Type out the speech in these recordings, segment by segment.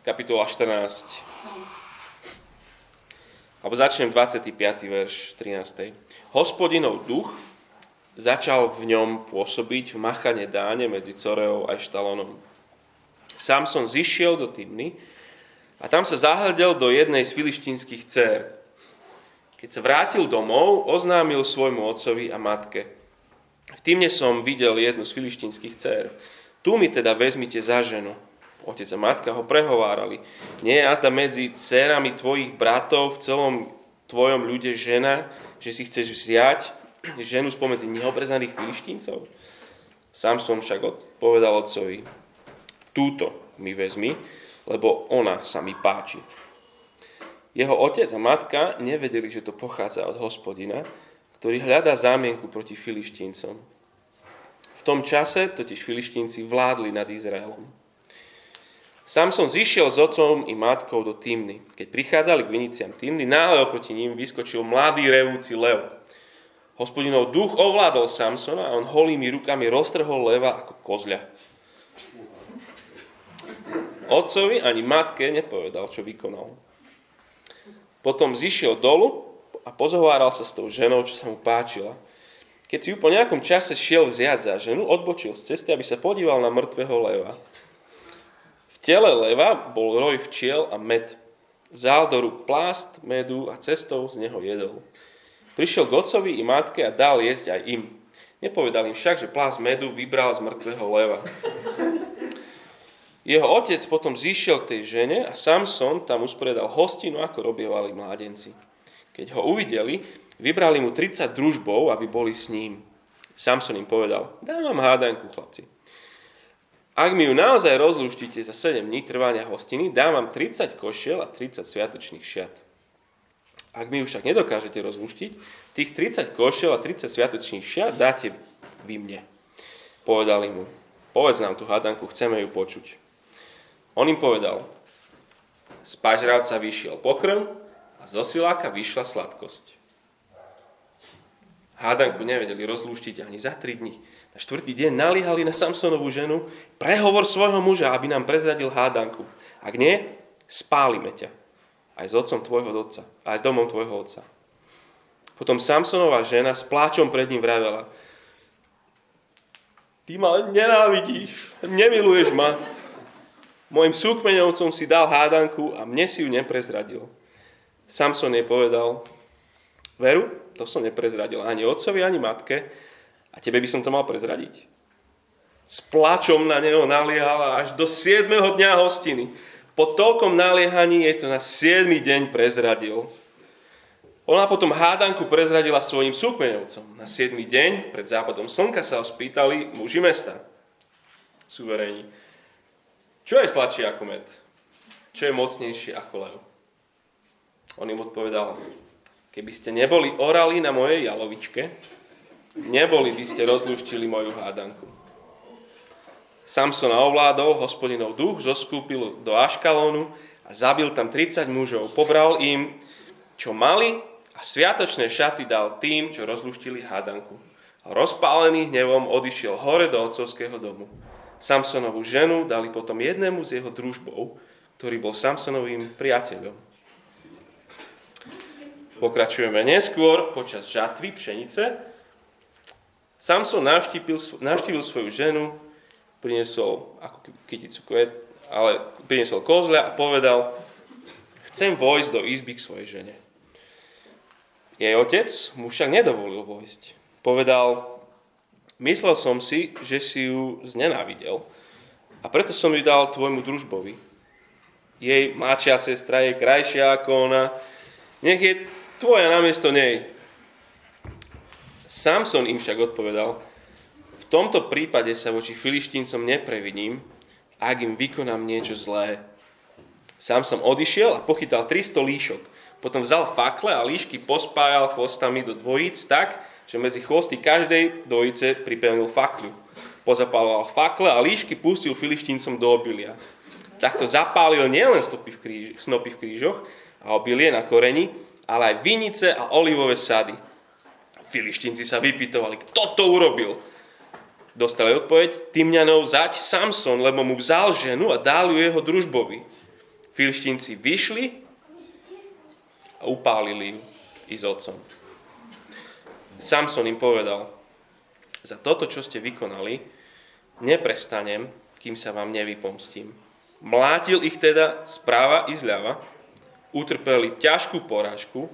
kapitola 14. Alebo začnem 25. verš 13. Hospodinov duch začal v ňom pôsobiť v machane dáne medzi Coreou a Štalonom. Samson zišiel do Tymny a tam sa zahľadel do jednej z filištínskych dcer. Keď sa vrátil domov, oznámil svojmu otcovi a matke. V Tymne som videl jednu z filištínskych dcer. Tu mi teda vezmite za ženu. Otec a matka ho prehovárali. Nie je azda medzi dcerami tvojich bratov v celom tvojom ľude žena, že si chceš vziať ženu spomedzi neobrezaných filištíncov? Samson však odpovedal otcovi, túto mi vezmi, lebo ona sa mi páči. Jeho otec a matka nevedeli, že to pochádza od hospodina, ktorý hľadá zámienku proti filištíncom. V tom čase totiž filištínci vládli nad Izraelom. Samson zišiel s otcom i matkou do Týmny. Keď prichádzali k viniciam Týmny, náhle oproti ním vyskočil mladý revúci lev. Hospodinov duch ovládol Samsona a on holými rukami roztrhol leva ako kozľa. Otcovi ani matke nepovedal, čo vykonal. Potom zišiel dolu a pozhováral sa s tou ženou, čo sa mu páčila. Keď si ju po nejakom čase šiel vziať za ženu, odbočil z cesty, aby sa podíval na mŕtvého leva tele leva bol roj včiel a med. Vzal do rúk plást medu a cestou z neho jedol. Prišiel k otcovi i matke a dal jesť aj im. Nepovedal im však, že plást medu vybral z mŕtvého leva. Jeho otec potom zišiel k tej žene a Samson tam usporiadal hostinu, ako robievali mládenci. Keď ho uvideli, vybrali mu 30 družbov, aby boli s ním. Samson im povedal, dám vám hádanku, chlapci. Ak mi ju naozaj rozlúštíte za 7 dní trvania hostiny, dám vám 30 košiel a 30 sviatočných šiat. Ak mi ju však nedokážete rozlúštiť, tých 30 košiel a 30 sviatočných šiat dáte vy mne. Povedali mu, povedz nám tú hádanku, chceme ju počuť. On im povedal, z pažravca vyšiel pokrm a zo siláka vyšla sladkosť. Hádanku nevedeli rozlúštiť ani za 3 dní. Na štvrtý deň nalíhali na Samsonovú ženu, prehovor svojho muža, aby nám prezradil hádanku. Ak nie, spálime ťa. Aj s otcom tvojho otca, aj s domom tvojho otca. Potom Samsonová žena s pláčom pred ním vravela, ty ma nenávidíš, nemiluješ ma. Mojim súkmeňovcom si dal hádanku a mne si ju neprezradil. Samson jej povedal, veru, to som neprezradil ani otcovi, ani matke, a tebe by som to mal prezradiť. S plačom na neho naliehala až do 7. dňa hostiny. Po toľkom naliehaní jej to na 7. deň prezradil. Ona potom hádanku prezradila svojim súkmeňovcom. Na 7. deň pred západom slnka sa ho spýtali muži mesta. Suverení. Čo je sladšie ako med? Čo je mocnejšie ako lev? On im odpovedal, keby ste neboli orali na mojej jalovičke, neboli by ste rozluštili moju hádanku. Samsona ovládol hospodinov duch, zoskúpil do Aškalónu a zabil tam 30 mužov. Pobral im, čo mali a sviatočné šaty dal tým, čo rozluštili hádanku. A rozpálený hnevom odišiel hore do otcovského domu. Samsonovú ženu dali potom jednému z jeho družbov, ktorý bol Samsonovým priateľom. Pokračujeme neskôr počas žatvy pšenice, Samson navštívil, navštívil svoju ženu, priniesol ako kyticu kvet, ale priniesol kozľa a povedal, chcem vojsť do izby k svojej žene. Jej otec mu však nedovolil vojsť. Povedal, myslel som si, že si ju znenávidel a preto som ju dal tvojmu družbovi. Jej mladšia sestra je krajšia ako ona, nech je tvoja namiesto nej. Samson im však odpovedal, v tomto prípade sa voči filištíncom neprevidím, ak im vykonám niečo zlé. Samson odišiel a pochytal 300 líšok. Potom vzal fakle a líšky pospájal chvostami do dvojíc tak, že medzi chvosty každej dvojice pripevnil fakľu. Pozapaloval fakle a líšky pustil filištíncom do obilia. Takto zapálil nielen stopy v kríž, snopy v krížoch a obilie na koreni, ale aj vinice a olivové sady. Filištinci sa vypytovali, kto to urobil. Dostali odpoveď, Tymňanov zať Samson, lebo mu vzal ženu a dal ju jeho družbovi. Filištínci vyšli a upálili ju i s otcom. Samson im povedal, za toto, čo ste vykonali, neprestanem, kým sa vám nevypomstím. Mlátil ich teda správa i zľava, utrpeli ťažkú porážku,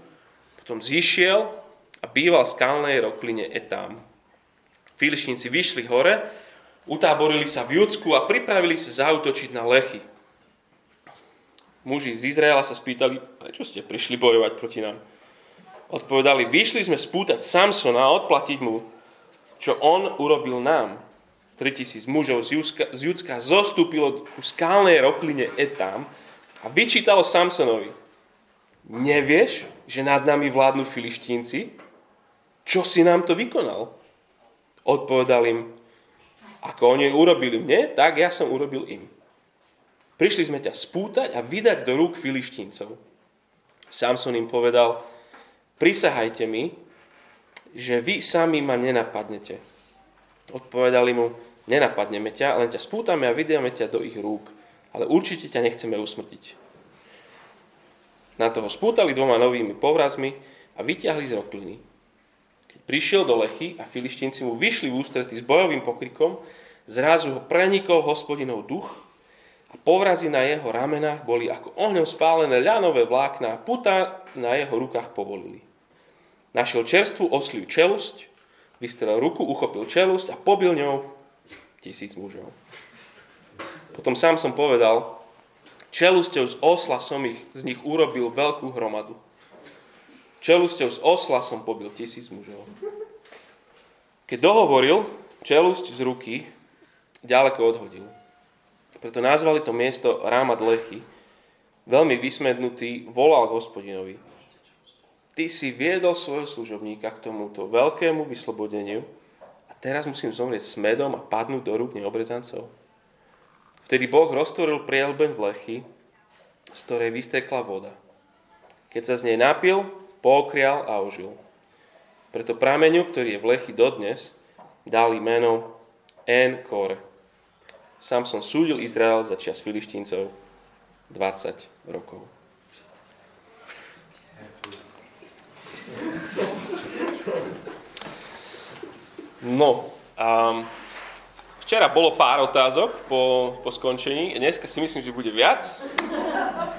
potom zišiel a býval v skalnej rokline Etám. Filišníci vyšli hore, utáborili sa v Judsku a pripravili sa zautočiť na Lechy. Muži z Izraela sa spýtali, prečo ste prišli bojovať proti nám? Odpovedali, vyšli sme spútať Samsona a odplatiť mu, čo on urobil nám. 3000 mužov z Judska, z Judska zostúpilo ku skálnej rokline Etám a vyčítalo Samsonovi. Nevieš, že nad nami vládnu filištínci? Čo si nám to vykonal? Odpovedal im, ako oni urobili mne, tak ja som urobil im. Prišli sme ťa spútať a vydať do rúk filištíncov. Samson im povedal, prisahajte mi, že vy sami ma nenapadnete. Odpovedali mu, nenapadneme ťa, len ťa spútame a vydiame ťa do ich rúk, ale určite ťa nechceme usmrtiť. Na toho spútali dvoma novými povrazmi a vyťahli z rokliny. Keď prišiel do Lechy a filištínci mu vyšli v ústrety s bojovým pokrikom, zrazu ho prenikol hospodinov duch a povrazy na jeho ramenách boli ako ohňom spálené ľanové vlákna a puta na jeho rukách povolili. Našiel čerstvú osliu čelusť, vystrel ruku, uchopil čelusť a pobil ňou tisíc mužov. Potom sám som povedal, čelusťou z osla som ich, z nich urobil veľkú hromadu. Čelusťou z osla som pobil tisíc mužov. Keď dohovoril, čelusť z ruky ďaleko odhodil. Preto nazvali to miesto Rámad Lechy. Veľmi vysmednutý volal k hospodinovi. Ty si viedol svojho služobníka k tomuto veľkému vyslobodeniu a teraz musím zomrieť s medom a padnúť do rúk neobrezancov. Vtedy Boh roztvoril prielbeň v lechy, z ktorej vystekla voda. Keď sa z nej napil, pokrial a ožil. Preto prameňu, ktorý je v lechy dodnes, dali meno En Kor. Sám som súdil Izrael za čas filištíncov 20 rokov. No, um, včera bolo pár otázok po, po skončení, dneska si myslím, že bude viac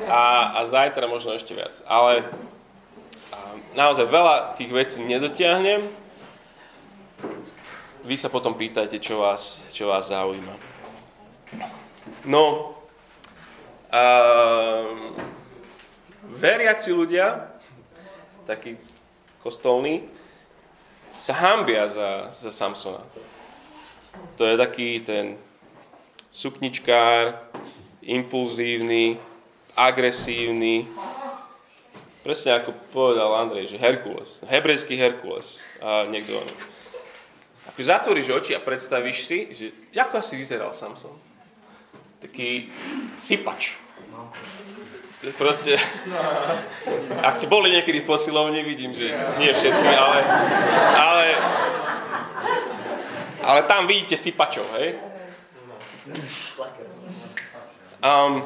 a, a zajtra možno ešte viac. Ale um, naozaj veľa tých vecí nedotiahnem. Vy sa potom pýtajte, čo vás, čo vás zaujíma. No, um, veriaci ľudia, takí kostolní, sa hambia za, za Samsona. To je taký ten sukničkár, impulzívny, agresívny, presne ako povedal Andrej, že Herkules, hebrejský Herkules. A niekto ako zatvoríš oči a predstavíš si, že ako asi vyzeral Samson. Taký sypač. Proste, ak ste boli niekedy v posilovni, vidím, že nie všetci, ale, ale, ale tam vidíte sypačov, hej? Um,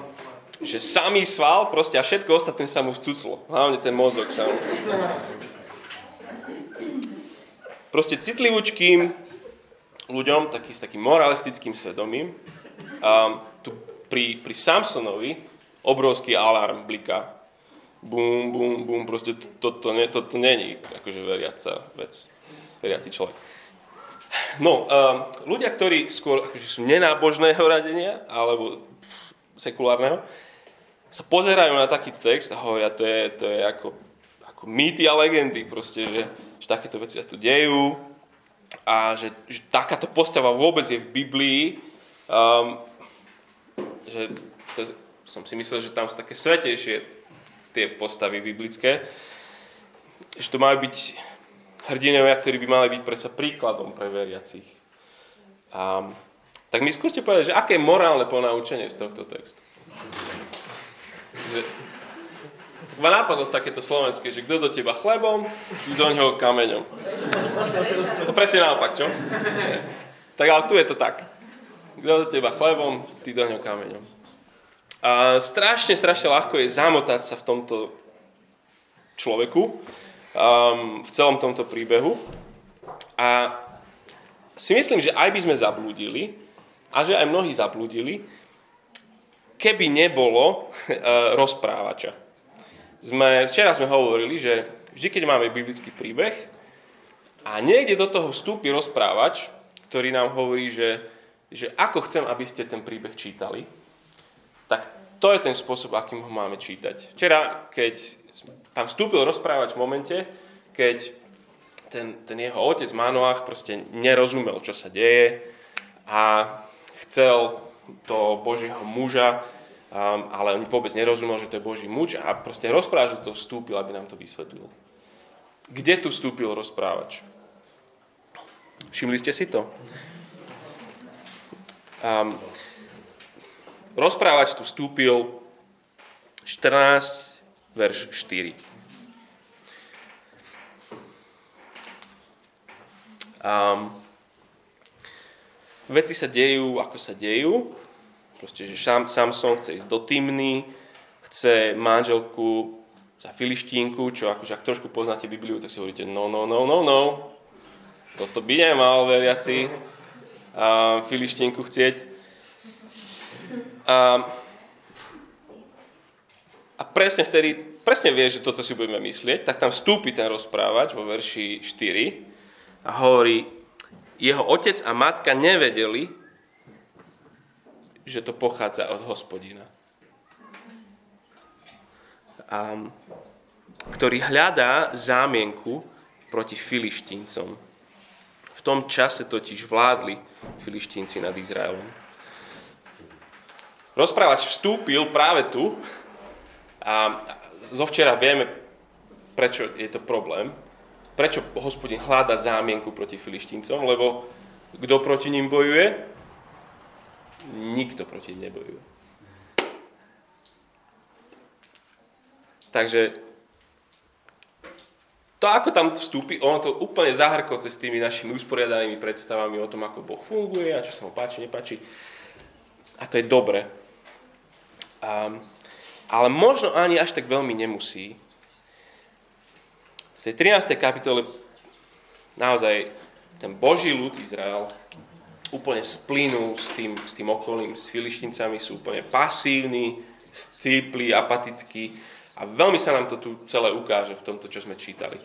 že samý sval, proste a všetko ostatné sa mu vcuclo. Hlavne ten mozog sa mu. Proste citlivúčkým ľuďom, taký, s takým moralistickým svedomím, um, tu pri, pri Samsonovi obrovský alarm bliká. Bum, bum, bum, proste toto, to, to, to není akože veriaca vec, veriaci človek. No, um, ľudia, ktorí skôr akože sú nenábožného radenia, alebo sekulárneho, sa pozerajú na takýto text a hovoria, to je, to je ako, ako mýty a legendy, proste, že, že takéto veci sa tu dejú a že, že takáto postava vôbec je v Biblii, um, že to, som si myslel, že tam sú také svetejšie tie postavy biblické, že to majú byť hrdinovia, ktorí by mali byť presa príkladom pre veriacich. A, tak mi skúste povedať, že aké je morálne ponaučenie z tohto textu. Že, ma napadlo takéto slovenské, že kto do teba chlebom, do ňoho kameňom. To presne naopak, čo? Tak ale tu je to tak. Kto do teba chlebom, ty do ňoho kameňom. A strašne, strašne ľahko je zamotať sa v tomto človeku, um, v celom tomto príbehu. A si myslím, že aj by sme zablúdili, a že aj mnohí zablúdili, keby nebolo uh, rozprávača. Sme, včera sme hovorili, že vždy, keď máme biblický príbeh a niekde do toho vstúpi rozprávač, ktorý nám hovorí, že, že ako chcem, aby ste ten príbeh čítali, tak to je ten spôsob, akým ho máme čítať. Včera, keď tam vstúpil rozprávať v momente, keď ten, ten jeho otec Manoach proste nerozumel, čo sa deje a chcel to Božieho muža um, ale on vôbec nerozumel, že to je Boží muč a proste rozprávač do toho vstúpil, aby nám to vysvetlil. Kde tu vstúpil rozprávač? Všimli ste si to? Um, rozprávač tu vstúpil 14, verš 4. Um, veci sa dejú, ako sa dejú, Proste, že Sam, Samson chce ísť do Timny, chce manželku za filištínku, čo akože ak trošku poznáte Bibliu, tak si hovoríte no, no, no, no, no. Toto by nemal veriaci a filištínku chcieť. A, a presne vtedy, presne vie, že toto si budeme myslieť, tak tam vstúpi ten rozprávač vo verši 4 a hovorí, jeho otec a matka nevedeli, že to pochádza od hospodina. A, ktorý hľadá zámienku proti filištíncom. V tom čase totiž vládli filištínci nad Izraelom. Rozprávač vstúpil práve tu a zo včera vieme, prečo je to problém. Prečo hospodin hľada zámienku proti filištíncom, lebo kto proti ním bojuje? nikto proti nebojuje. Takže to, ako tam vstúpi, ono to úplne zahrkoce s tými našimi usporiadanými predstavami o tom, ako Boh funguje a čo sa mu páči, nepáči. A to je dobre. Um, ale možno ani až tak veľmi nemusí. V tej 13. kapitole naozaj ten Boží ľud Izrael úplne splínu s tým, s tým okolím, s filištincami, sú úplne pasívni, scípli, apatickí a veľmi sa nám to tu celé ukáže v tomto, čo sme čítali.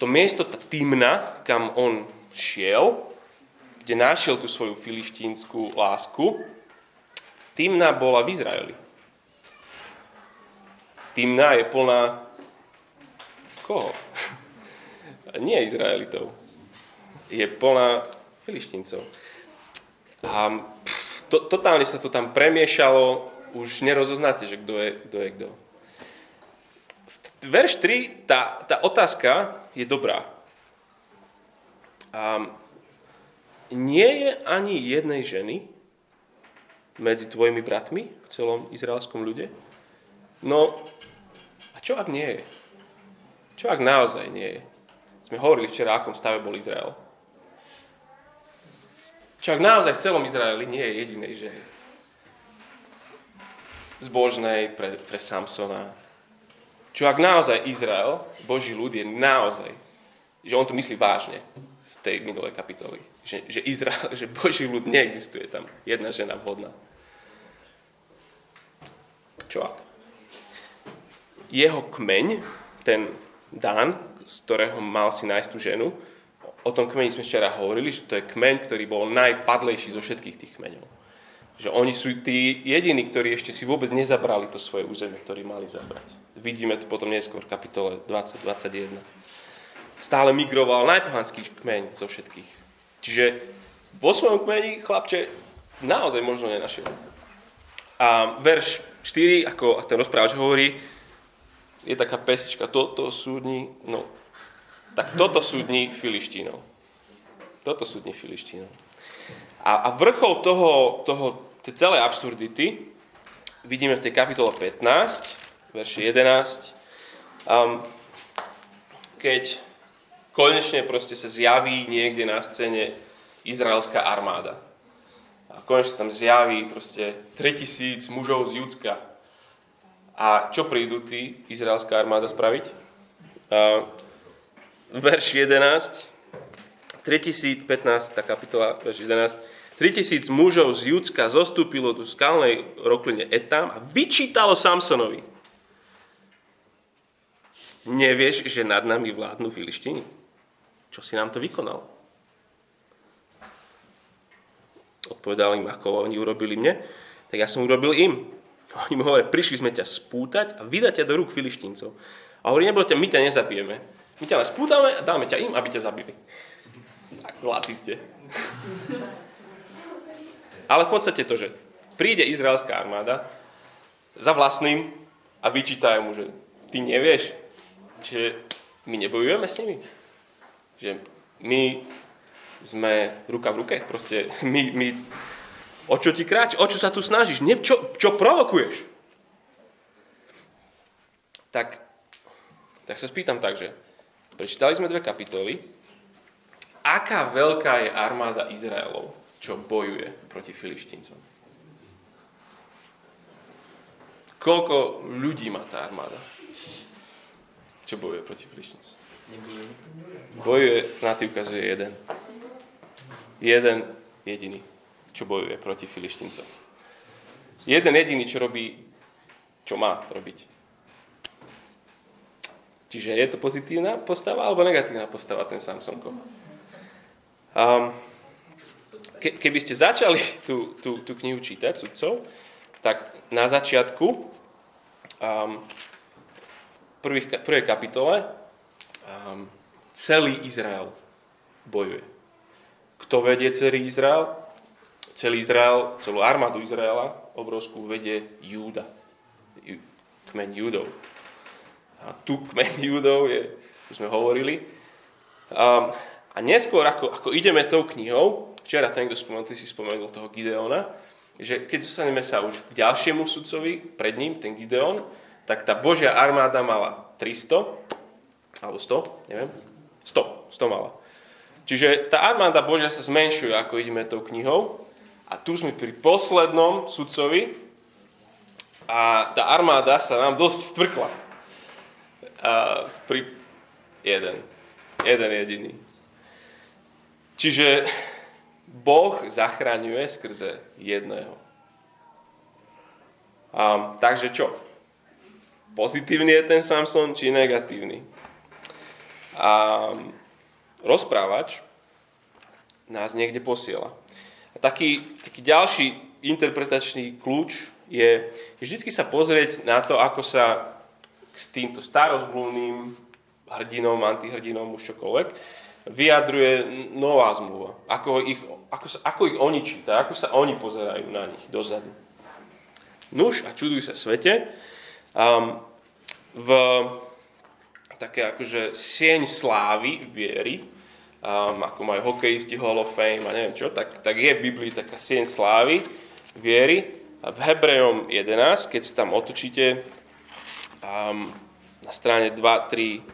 To miesto, tá Timna, kam on šiel, kde našiel tú svoju filištínsku lásku, Timna bola v Izraeli. Timna je plná koho? Nie Izraelitov. Je plná filištíncov. A to, totálne sa to tam premiešalo, už nerozoznáte, že kto je kto. Je kto. Verš 3, tá, tá otázka je dobrá. A nie je ani jednej ženy medzi tvojimi bratmi v celom izraelskom ľude? No, a čo ak nie je? Čo ak naozaj nie je? Sme hovorili včera, akom stave bol Izrael. Čak naozaj v celom Izraeli nie je jedinej ženy. Zbožnej pre, pre Samsona. Čo ak naozaj Izrael, Boží ľud je naozaj, že on to myslí vážne z tej minulej kapitoly. Že, že, Izrael, že Boží ľud neexistuje tam. Jedna žena vhodná. Čo ak? Jeho kmeň, ten Dan, z ktorého mal si nájsť tú ženu, o tom kmeni sme včera hovorili, že to je kmeň, ktorý bol najpadlejší zo všetkých tých kmeňov. Že oni sú tí jediní, ktorí ešte si vôbec nezabrali to svoje územie, ktoré mali zabrať. Vidíme to potom neskôr v kapitole 20-21. Stále migroval najpohanský kmeň zo všetkých. Čiže vo svojom kmeni chlapče naozaj možno nenašiel. A verš 4, ako ten rozprávač hovorí, je taká pesička, toto sú dni, no tak toto sú dni Filištínov. Toto sú dni Filištínov. A, a vrchol toho, toho, tej celej absurdity vidíme v tej kapitole 15, verši 11, um, keď konečne proste sa zjaví niekde na scéne izraelská armáda. A konečne tam zjaví proste 3000 mužov z Judska. A čo prídu tí, izraelská armáda, spraviť? A, verš 11, 3015, tá kapitola, verš 11, 3000 mužov z Judska zostúpilo do skalnej rokline Etam a vyčítalo Samsonovi. Nevieš, že nad nami vládnu filištini? Čo si nám to vykonal? Odpovedal im, ako oni urobili mne, tak ja som urobil im. Oni mu hovoria, prišli sme ťa spútať a vydať ťa do rúk filištíncov. A hovorí, nebojte, my ťa nezabijeme. My ťa len spútame a dáme ťa im, aby ťa zabili. Tak zlatí ste. Ale v podstate to, že príde izraelská armáda za vlastným a vyčítajú mu, že ty nevieš, že my nebojujeme s nimi. Že my sme ruka v ruke. Proste my, my o čo ti kráč, o čo sa tu snažíš, Nie, čo, čo provokuješ. Tak, tak sa spýtam tak, že prečítali sme dve kapitoly. Aká veľká je armáda Izraelov? čo bojuje proti filištíncom. Koľko ľudí má tá armáda, čo bojuje proti filištíncom? Bojuje, na tý ukazuje jeden. Jeden jediný, čo bojuje proti filištíncom. Jeden jediný, čo robí, čo má robiť. Čiže je to pozitívna postava alebo negatívna postava ten Samsonko? Um, ke, keby ste začali tú, tú, tú knihu čítať, sudcov, tak na začiatku, um, v prvých, prvej kapitole, um, celý Izrael bojuje. Kto vedie celý Izrael? Celý Izrael, celú armádu Izraela, obrovskú vedie Júda. Kmeň Júdov. A tu kmeň Júdov je, už sme hovorili. Um, a neskôr, ako, ako ideme tou knihou, včera ten, kto spomenul, ty si spomenul toho Gideona, že keď zostaneme sa už k ďalšiemu sudcovi, pred ním, ten Gideon, tak tá Božia armáda mala 300, alebo 100, neviem, 100, 100 mala. Čiže tá armáda Božia sa zmenšuje, ako ideme tou knihou. A tu sme pri poslednom sudcovi a tá armáda sa nám dosť stvrkla. A pri jeden. Jeden jediný. Čiže Boh zachraňuje skrze jedného. A, takže čo? Pozitívny je ten Samson, či negatívny? A rozprávač nás niekde posiela. A taký, taký ďalší interpretačný kľúč je, je vždy sa pozrieť na to, ako sa s týmto starozblúdnym hrdinom, antihrdinom, už čokoľvek, vyjadruje nová zmluva. Ako ich, ako, sa, ako ich oni číta, ako sa oni pozerajú na nich dozadu. Nuž a čuduj sa svete. Um, v také akože sieň slávy viery, um, ako majú hokejisti Hall of Fame a neviem čo, tak, tak je v Biblii taká sieň slávy viery. A v Hebrejom 11, keď sa tam otočíte um, na strane 2, 3,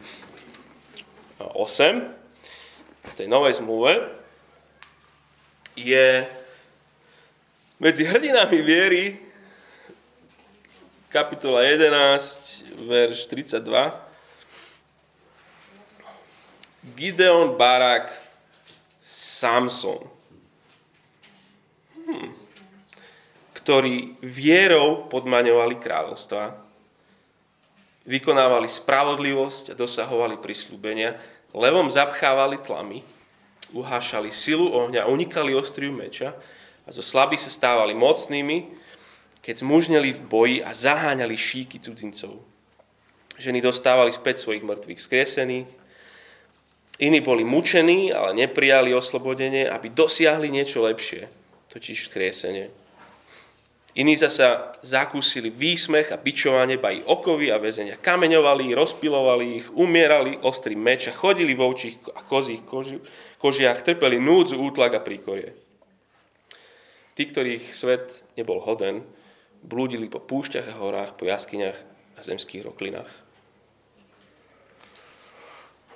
8, v tej novej zmluve, je medzi hrdinami viery kapitola 11, verš 32, Gideon, Barak, Samson, hm. ktorí vierou podmaňovali kráľovstva, vykonávali spravodlivosť a dosahovali prislúbenia, levom zapchávali tlamy, uhášali silu ohňa, unikali ostriu meča a zo slabých sa stávali mocnými, keď zmužneli v boji a zaháňali šíky cudzincov. Ženy dostávali späť svojich mŕtvych skresených, iní boli mučení, ale neprijali oslobodenie, aby dosiahli niečo lepšie, totiž vzkriesenie. Iní zasa zakúsili výsmech a bičovanie, ba ich okovy a väzenia kameňovali, rozpilovali ich, umierali ostrým meč a chodili v ovčích a kozích koži, kožiach, trpeli núdzu, útlak a príkorie. Tí, ktorých svet nebol hoden, blúdili po púšťach a horách, po jaskyniach a zemských roklinách.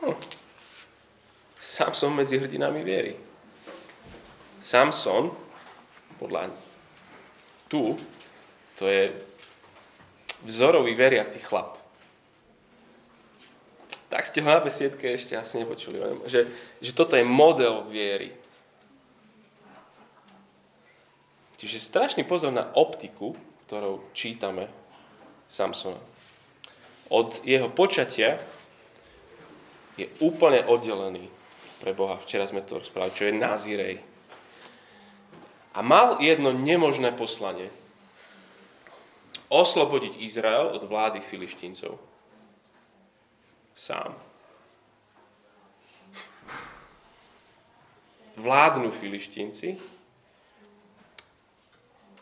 Hm. Samson medzi hrdinami viery. Samson podľa tu, to je vzorový veriaci chlap. Tak ste ho na besiedke ešte asi nepočuli, že, že toto je model viery. Čiže strašný pozor na optiku, ktorou čítame Samsona. Od jeho počatia je úplne oddelený pre Boha. Včera sme to rozprávali, čo je Nazirej. A mal jedno nemožné poslanie. Oslobodiť Izrael od vlády filištíncov. Sám. Vládnu filištínci,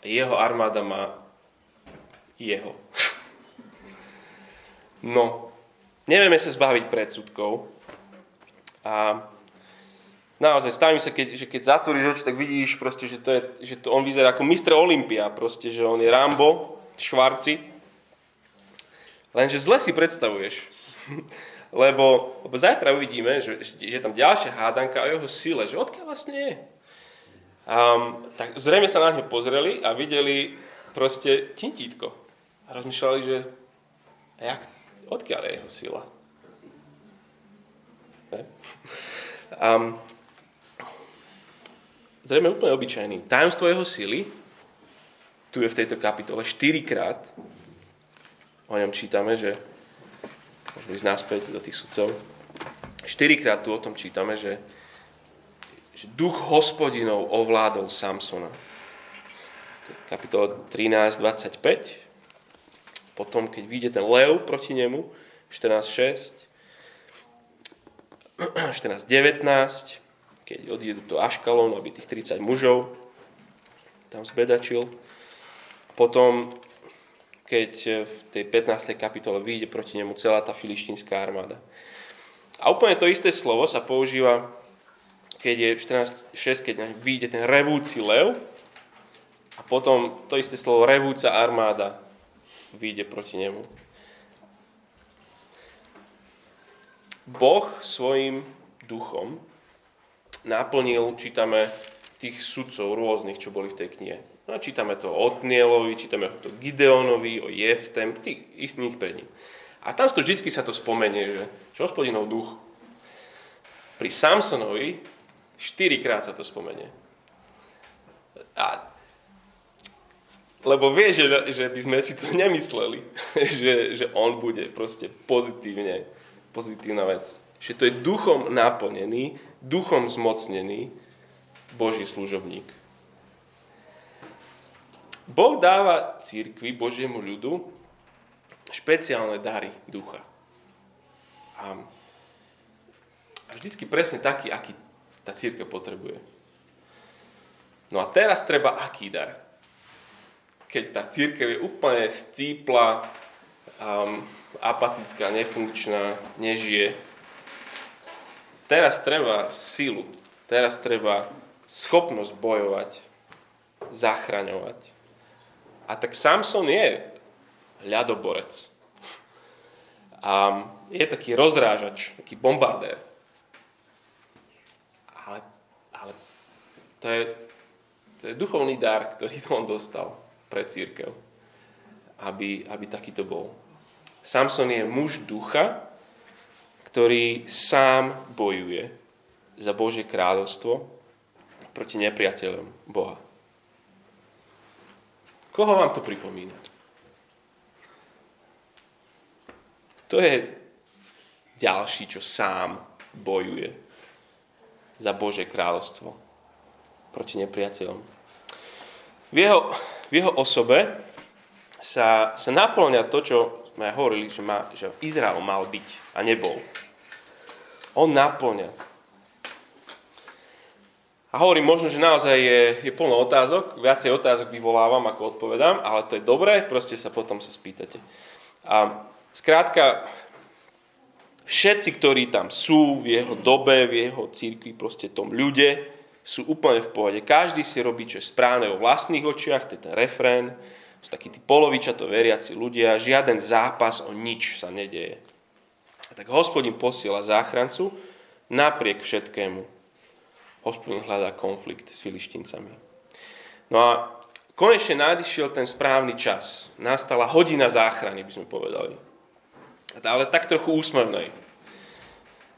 jeho armáda má jeho. No, nevieme sa zbaviť predsudkov a naozaj stavím sa, keď, že keď zatúriš oči, tak vidíš proste, že, to je, že to on vyzerá ako Mr. Olympia, proste, že on je Rambo, Švarci. Lenže zle si predstavuješ. lebo, lebo zajtra uvidíme, že, že je tam ďalšia hádanka o jeho sile, že odkiaľ vlastne je. Um, tak zrejme sa na ňo pozreli a videli proste tintítko. A rozmýšľali, že jak, odkiaľ je jeho sila? Um, zrejme úplne obyčajný. Tajomstvo jeho sily, tu je v tejto kapitole štyrikrát, o ňom čítame, že môžeme ísť naspäť do tých sudcov, štyrikrát tu o tom čítame, že že duch hospodinov ovládol Samsona. Kapitola 13, 25. Potom, keď vyjde ten lev proti nemu, 14.6, 14.19, keď odjedu do Aškalonu, aby tých 30 mužov tam zbedačil. Potom, keď v tej 15. kapitole vyjde proti nemu celá tá filištínska armáda. A úplne to isté slovo sa používa keď je 14.6, keď vyjde ten revúci lev a potom to isté slovo revúca armáda vyjde proti nemu. Boh svojim duchom naplnil, čítame, tých sudcov rôznych, čo boli v tej knihe. No, čítame to o Otnielovi, čítame to o Gideonovi, o Jeftem, tých istých pred ním. A tam to vždy sa to spomenie, že čo hospodinov duch. Pri Samsonovi Štyrikrát sa to spomenie. A, lebo vie, že, že by sme si to nemysleli, že, že on bude proste pozitívne, pozitívna vec. Že to je duchom naplnený, duchom zmocnený Boží služobník. Boh dáva církvi, Božiemu ľudu, špeciálne dary ducha. A vždycky presne taký, aký tá církev potrebuje. No a teraz treba aký dar? Keď tá církev je úplne scípla, um, apatická, nefunkčná, nežije. Teraz treba silu, teraz treba schopnosť bojovať, zachraňovať. A tak Samson je ľadoborec. A je taký rozrážač, taký bombardér. To je, to je duchovný dar, ktorý on dostal pre církev, aby, aby takýto bol. Samson je muž ducha, ktorý sám bojuje za Božie kráľovstvo proti nepriateľom Boha. Koho vám to pripomína? To je ďalší, čo sám bojuje za Božie kráľovstvo proti nepriateľom. V jeho, v jeho osobe sa, sa naplňa to, čo sme hovorili, že, má, že Izrael mal byť a nebol. On naplňa. A hovorím možno, že naozaj je, je plno otázok, viacej otázok vyvolávam, ako odpovedám, ale to je dobré, proste sa potom sa spýtate. A skrátka, všetci, ktorí tam sú v jeho dobe, v jeho církvi, proste tom ľude, sú úplne v pohode. Každý si robí, čo je správne vo vlastných očiach, to je ten refrén. Sú takí tí polovičato veriaci ľudia, žiaden zápas o nič sa nedeje. Tak hospodin posiela záchrancu napriek všetkému. Hospodin hľadá konflikt s filištíncami. No a konečne nadišiel ten správny čas. Nastala hodina záchrany, by sme povedali. Ale tak trochu úsmevnej.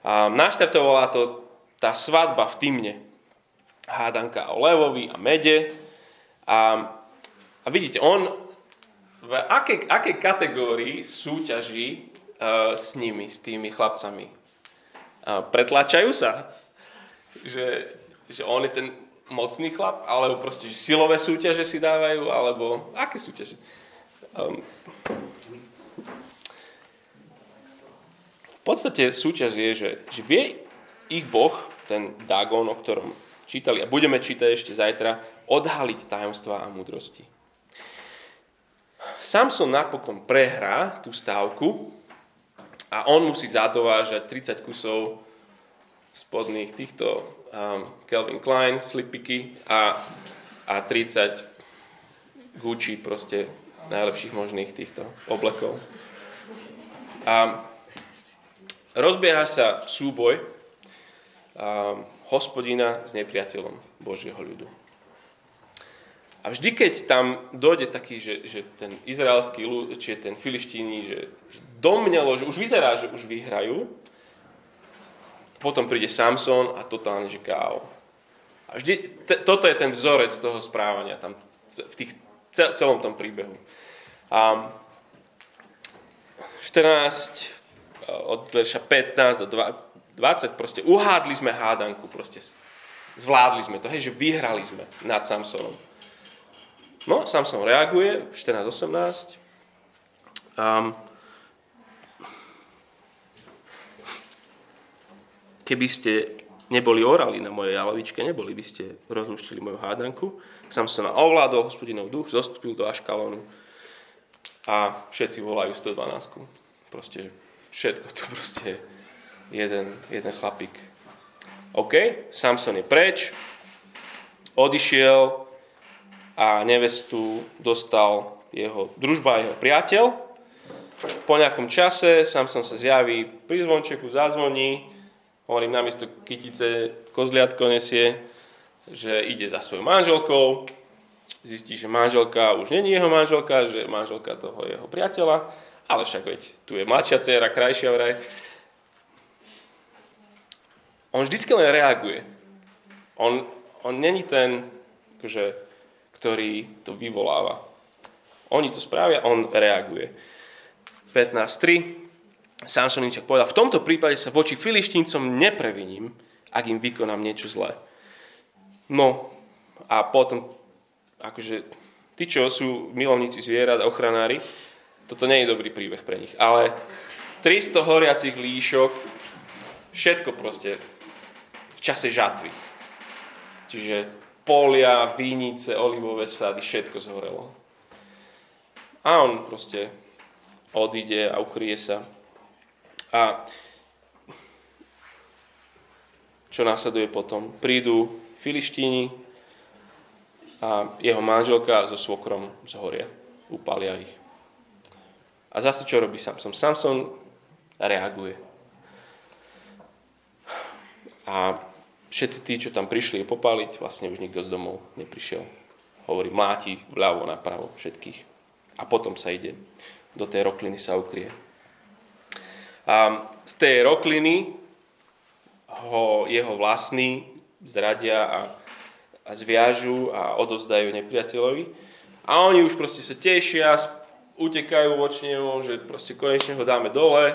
A naštartovala to tá svadba v Tymne. Hádanka o levovi a mede. A, a vidíte, on v akej, akej kategórii súťaží s nimi, s tými chlapcami? Uh, pretlačajú sa? Že, že on je ten mocný chlap, alebo proste že silové súťaže si dávajú, alebo aké súťaže? Um, v podstate súťaž je, že, že vie ich boh, ten Dagon, o ktorom čítali a budeme čítať ešte zajtra, odhaliť tajomstvá a múdrosti. Samson napokon prehrá tú stávku a on musí zadovážať 30 kusov spodných týchto um, Calvin Klein slipiky a, a 30 Gucci proste najlepších možných týchto oblekov. A rozbieha sa súboj um, hospodina s nepriateľom Božieho ľudu. A vždy, keď tam dojde taký, že, že ten izraelský ľud, či ten filištíni, že, že domnelo, že už vyzerá, že už vyhrajú, potom príde Samson a totálne, že káo. A vždy, t- toto je ten vzorec toho správania tam v tých, celom tom príbehu. A 14, od verša 15 do 20, proste uhádli sme hádanku, proste zvládli sme to, hej, že vyhrali sme nad Samsonom. No, Samson reaguje, 14.18. Um, keby ste neboli orali na mojej jalovičke, neboli by ste rozluštili moju hádanku. Samson ovládol hospodinov duch, zostúpil do Aškalonu a všetci volajú 112. Proste všetko to proste jeden, jeden chlapík. OK, Samson je preč, odišiel, a nevestu dostal jeho družba, jeho priateľ. Po nejakom čase sám som sa zjaví pri zvončeku, zazvoní, hovorím, namiesto kytice kozliatko nesie, že ide za svojou manželkou, zistí, že manželka už není jeho manželka, že manželka toho jeho priateľa, ale však veď, tu je mladšia dcera, krajšia vraj. On vždycky len reaguje. On, on není ten, akože, ktorý to vyvoláva. Oni to spravia, on reaguje. 15.3. Samson im povedal, v tomto prípade sa voči filištíncom nepreviním, ak im vykonám niečo zlé. No a potom, akože tí, čo sú milovníci zvierat, ochranári, toto nie je dobrý príbeh pre nich, ale 300 horiacich líšok, všetko proste v čase žatvy. Čiže polia, vínice, olivové sady, všetko zhorelo. A on proste odíde a ukrie sa. A čo následuje potom? Prídu filištíni a jeho manželka so svokrom zhoria. Upalia ich. A zase čo robí Samson? Samson reaguje. A všetci tí, čo tam prišli popáliť, vlastne už nikto z domov neprišiel. Hovorí, mláti vľavo, napravo všetkých. A potom sa ide. Do tej rokliny sa ukrie. A z tej rokliny ho jeho vlastní zradia a, a zviažu a odozdajú nepriateľovi. A oni už proste sa tešia, utekajú voči nemu, že proste konečne ho dáme dole.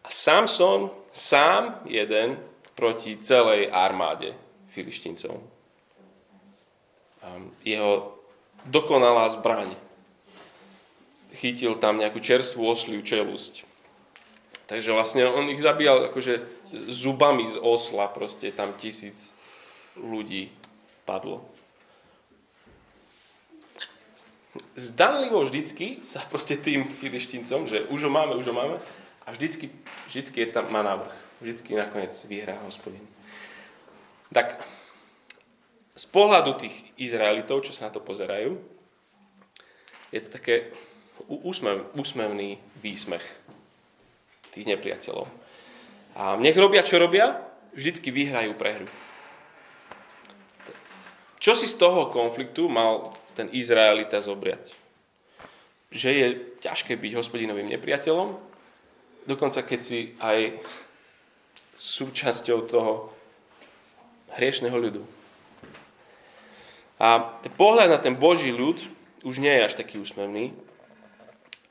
A Samson sám jeden proti celej armáde filištíncov. Jeho dokonalá zbraň. Chytil tam nejakú čerstvú osliu čelusť. Takže vlastne on ich zabíjal akože zubami z osla, proste tam tisíc ľudí padlo. Zdanlivo vždycky sa proste tým filištíncom, že už ho máme, už ho máme, a vždycky, vždycky je tam, má návrh. Vždycky nakoniec vyhrá hospodin. Tak z pohľadu tých Izraelitov, čo sa na to pozerajú, je to také úsmev, úsmevný výsmech tých nepriateľov. A nech robia, čo robia, vždycky vyhrajú prehru. čo si z toho konfliktu mal ten Izraelita zobriať? Že je ťažké byť hospodinovým nepriateľom, dokonca keď si aj súčasťou toho hriešného ľudu. A pohľad na ten Boží ľud už nie je až taký úsmevný,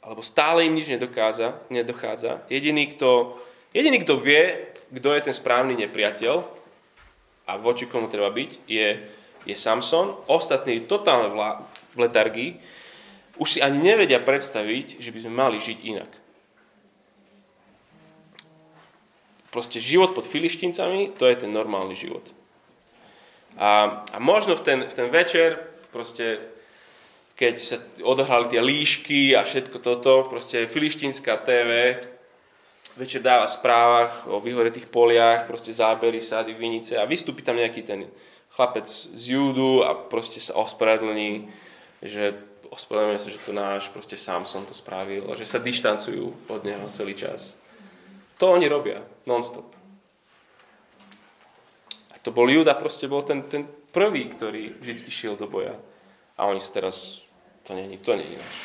alebo stále im nič nedokáza, nedochádza. Jediný kto, jediný, kto vie, kto je ten správny nepriateľ a voči komu treba byť, je, je Samson. Ostatní totálne v letargii už si ani nevedia predstaviť, že by sme mali žiť inak. Proste život pod filištíncami, to je ten normálny život. A, a možno v ten, v ten večer, proste, keď sa odohrali tie líšky a všetko toto, proste filištínska TV večer dáva v správach o vyhoretých poliach, proste zábery, sády, vinice a vystúpi tam nejaký ten chlapec z Júdu a proste sa ospravedlní, že ospravedlňuje sa, že to náš proste Samson to spravil a že sa dištancujú od neho celý čas. To oni robia, non-stop. A to bol Júda, proste bol ten, ten prvý, ktorý vždy šiel do boja. A oni sa teraz, to není, to není náš.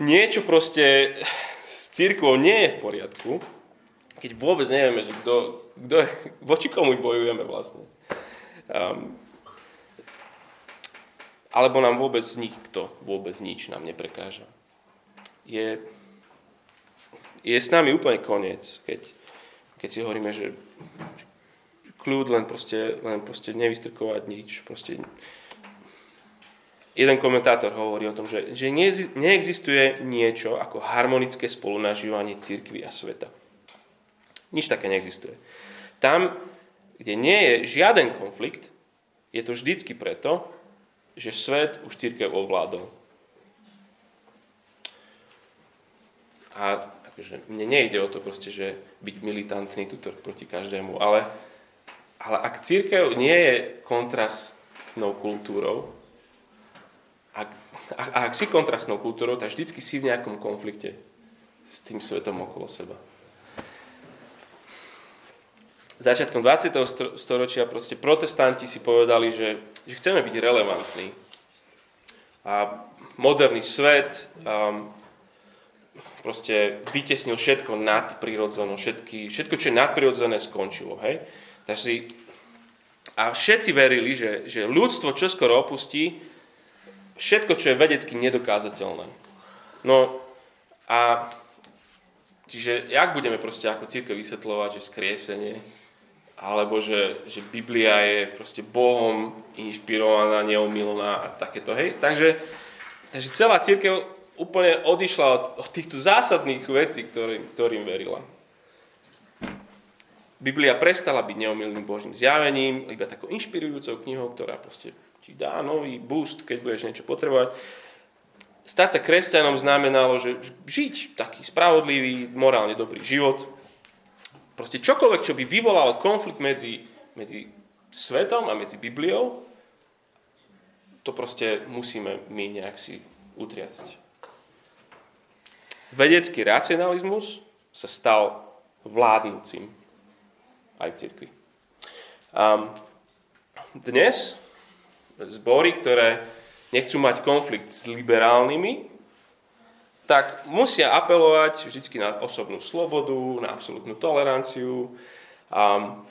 Niečo proste s církvou nie je v poriadku, keď vôbec nevieme, že kto, kto je, voči komu bojujeme vlastne. Um, alebo nám vôbec nikto, vôbec nič nám neprekáža. Je, je s nami úplne koniec, keď, keď si hovoríme, že kľud len proste, len proste nevystrkovať nič. Proste... Jeden komentátor hovorí o tom, že, že neexistuje niečo ako harmonické spolunažívanie církvy a sveta. Nič také neexistuje. Tam, kde nie je žiaden konflikt, je to vždycky preto, že svet už církev ovládol. A akože mne nejde o to proste, že byť militantný tuto proti každému, ale, ale ak církev nie je kontrastnou kultúrou, a, a ak si kontrastnou kultúrou, tak vždycky si v nejakom konflikte s tým svetom okolo seba. Začiatkom 20. storočia proste protestanti si povedali, že, že chceme byť relevantní. A moderný svet um, proste vytesnil všetko nadprirodzené, všetky, všetko, čo je nadprirodzené, skončilo. Hej? Takže si, a všetci verili, že, že ľudstvo čoskoro opustí všetko, čo je vedecky nedokázateľné. No a čiže jak budeme proste ako církev vysvetľovať, že skriesenie, alebo že, že Biblia je proste Bohom inšpirovaná, neomilná a takéto, hej. Takže, takže celá církev úplne odišla od, od týchto zásadných vecí, ktorým, ktorým verila. Biblia prestala byť neomilným Božím zjavením, iba takou inšpirujúcou knihou, ktorá proste ti dá nový boost, keď budeš niečo potrebovať. Stať sa kresťanom znamenalo, že žiť taký spravodlivý, morálne dobrý život. Proste čokoľvek, čo by vyvolalo konflikt medzi, medzi svetom a medzi Bibliou, to proste musíme my nejak si utriasť vedecký racionalizmus sa stal vládnúcim aj v cirkvi. Um, dnes zbory, ktoré nechcú mať konflikt s liberálnymi, tak musia apelovať vždy na osobnú slobodu, na absolútnu toleranciu. Um,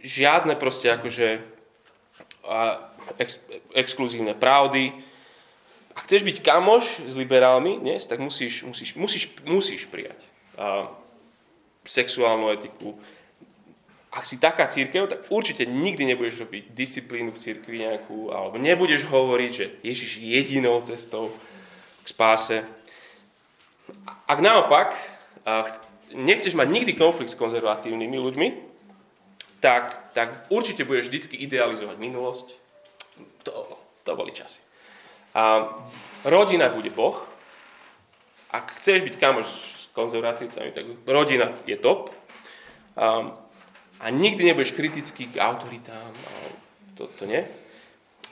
žiadne proste akože ex, exkluzívne pravdy, ak chceš byť kamoš s liberálmi dnes, tak musíš, musíš, musíš, musíš prijať a, sexuálnu etiku. Ak si taká církev, tak určite nikdy nebudeš robiť disciplínu v církvi nejakú, alebo nebudeš hovoriť, že Ježiš je jedinou cestou k spáse. Ak naopak nechceš mať nikdy konflikt s konzervatívnymi ľuďmi, tak, tak určite budeš vždy idealizovať minulosť. To, to boli časy. A rodina bude Boh. Ak chceš byť kamoš s konzervatívcami, tak rodina je top. A, a nikdy nebudeš kritický k autoritám. To, to nie.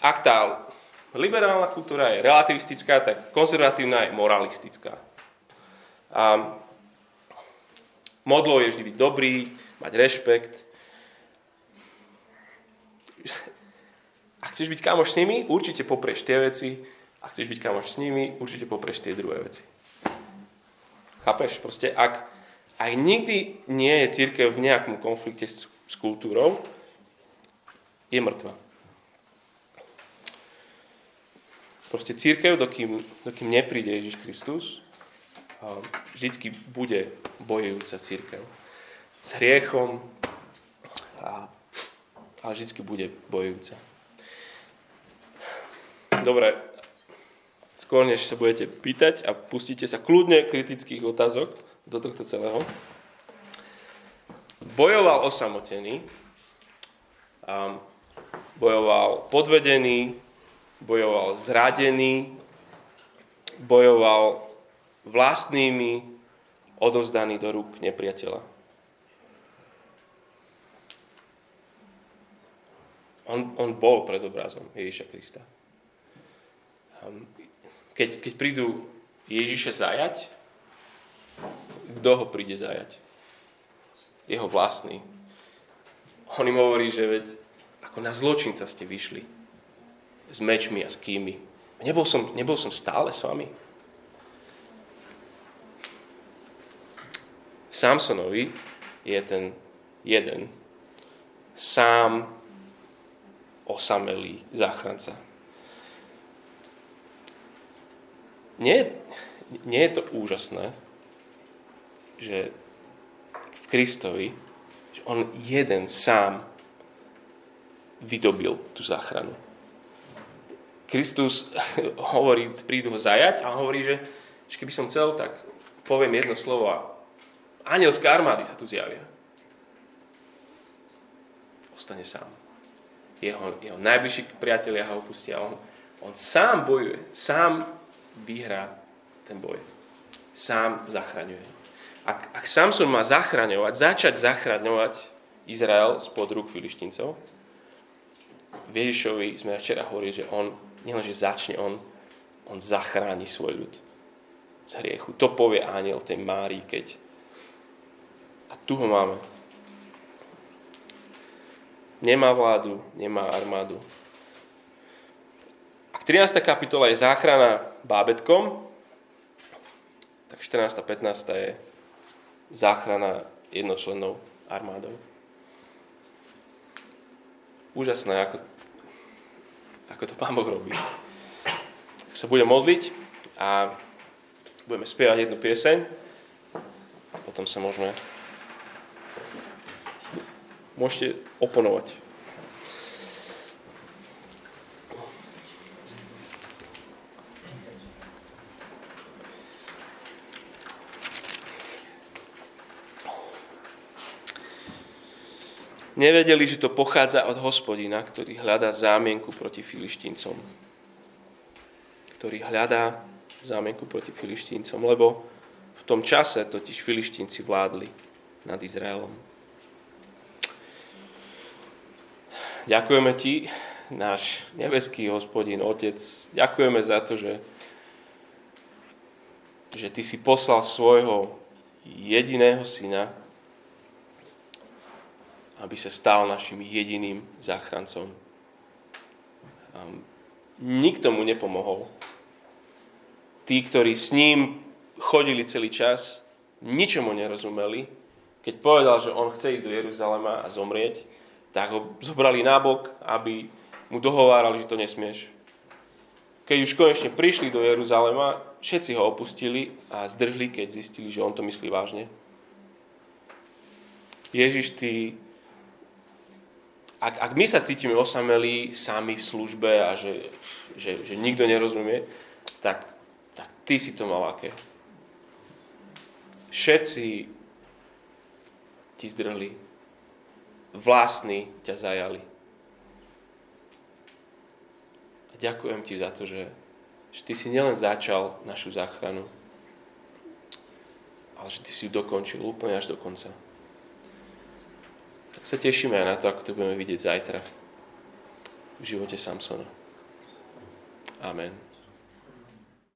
Ak tá liberálna kultúra je relativistická, tak konzervatívna je moralistická. A modlou je vždy byť dobrý, mať rešpekt. Ak chceš byť kamoš s nimi, určite poprieš tie veci. Ak chceš byť kamoš s nimi, určite poprieš tie druhé veci. Chápeš? Proste ak, ak nikdy nie je církev v nejakom konflikte s, s kultúrou, je mŕtva. Proste církev, dokým, dokým nepríde Ježiš Kristus, vždycky bude bojujúca církev. S hriechom, a, ale vždycky bude bojujúca. Dobre, skôr než sa budete pýtať a pustíte sa kľudne kritických otázok do tohto celého. Bojoval osamotený, a bojoval podvedený, bojoval zradený, bojoval vlastnými odovzdaný do rúk nepriateľa. On, on bol pred obrazom Ježiša Krista. Keď, keď prídu Ježiša zajať, kto ho príde zajať? Jeho vlastný. On im hovorí, že veď ako na zločinca ste vyšli. S mečmi a s kými. Nebol som, nebol som stále s vami. Samsonovi je ten jeden sám osamelý záchranca. Nie, nie je to úžasné, že v Kristovi, že on jeden sám vydobil tú záchranu. Kristus hovorí, prídu ho zajať a hovorí, že, že keby som chcel, tak poviem jedno slovo a anielské armády sa tu zjavia. Ostane sám. Jeho, jeho najbližší priatelia ho opustia. On, on sám bojuje, sám vyhrá ten boj. Sám zachraňuje. Ak, ak Samson má zachraňovať, začať zachraňovať Izrael spod rúk filištíncov, Ježišovi sme včera hovorili, že on nielenže začne, on, on zachráni svoj ľud z hriechu. To povie aniel tej Márii, keď a tu ho máme. Nemá vládu, nemá armádu. Ak 13. kapitola je záchrana bábetkom, tak 14. a 15. je záchrana jednočlennou armádou. Úžasné, ako, ako to Pán Boh robí. Tak sa budem modliť a budeme spievať jednu pieseň. Potom sa môžeme môžete oponovať. Nevedeli, že to pochádza od hospodina, ktorý hľadá zámienku proti filištíncom. Ktorý hľadá zámienku proti filištíncom, lebo v tom čase totiž filištínci vládli nad Izraelom. Ďakujeme Ti, náš nebeský hospodin, Otec. Ďakujeme za to, že, že Ty si poslal svojho jediného syna, aby sa stal našim jediným záchrancom. Nikto mu nepomohol. Tí, ktorí s ním chodili celý čas, ničomu nerozumeli. Keď povedal, že on chce ísť do Jeruzalema a zomrieť, tak ho zobrali nábok, aby mu dohovárali, že to nesmieš. Keď už konečne prišli do Jeruzalema, všetci ho opustili a zdrhli, keď zistili, že on to myslí vážne. Ježiš, ty, ak, ak my sa cítime osamelí sami v službe a že, že, že nikto nerozumie, tak, tak ty si to mal aké. Všetci ti zdrhli vlastní ťa zajali. A ďakujem ti za to, že, že ty si nielen začal našu záchranu, ale že ty si ju dokončil úplne až do konca. Sa tešíme aj na to, ako to budeme vidieť zajtra v živote Samsona. Amen.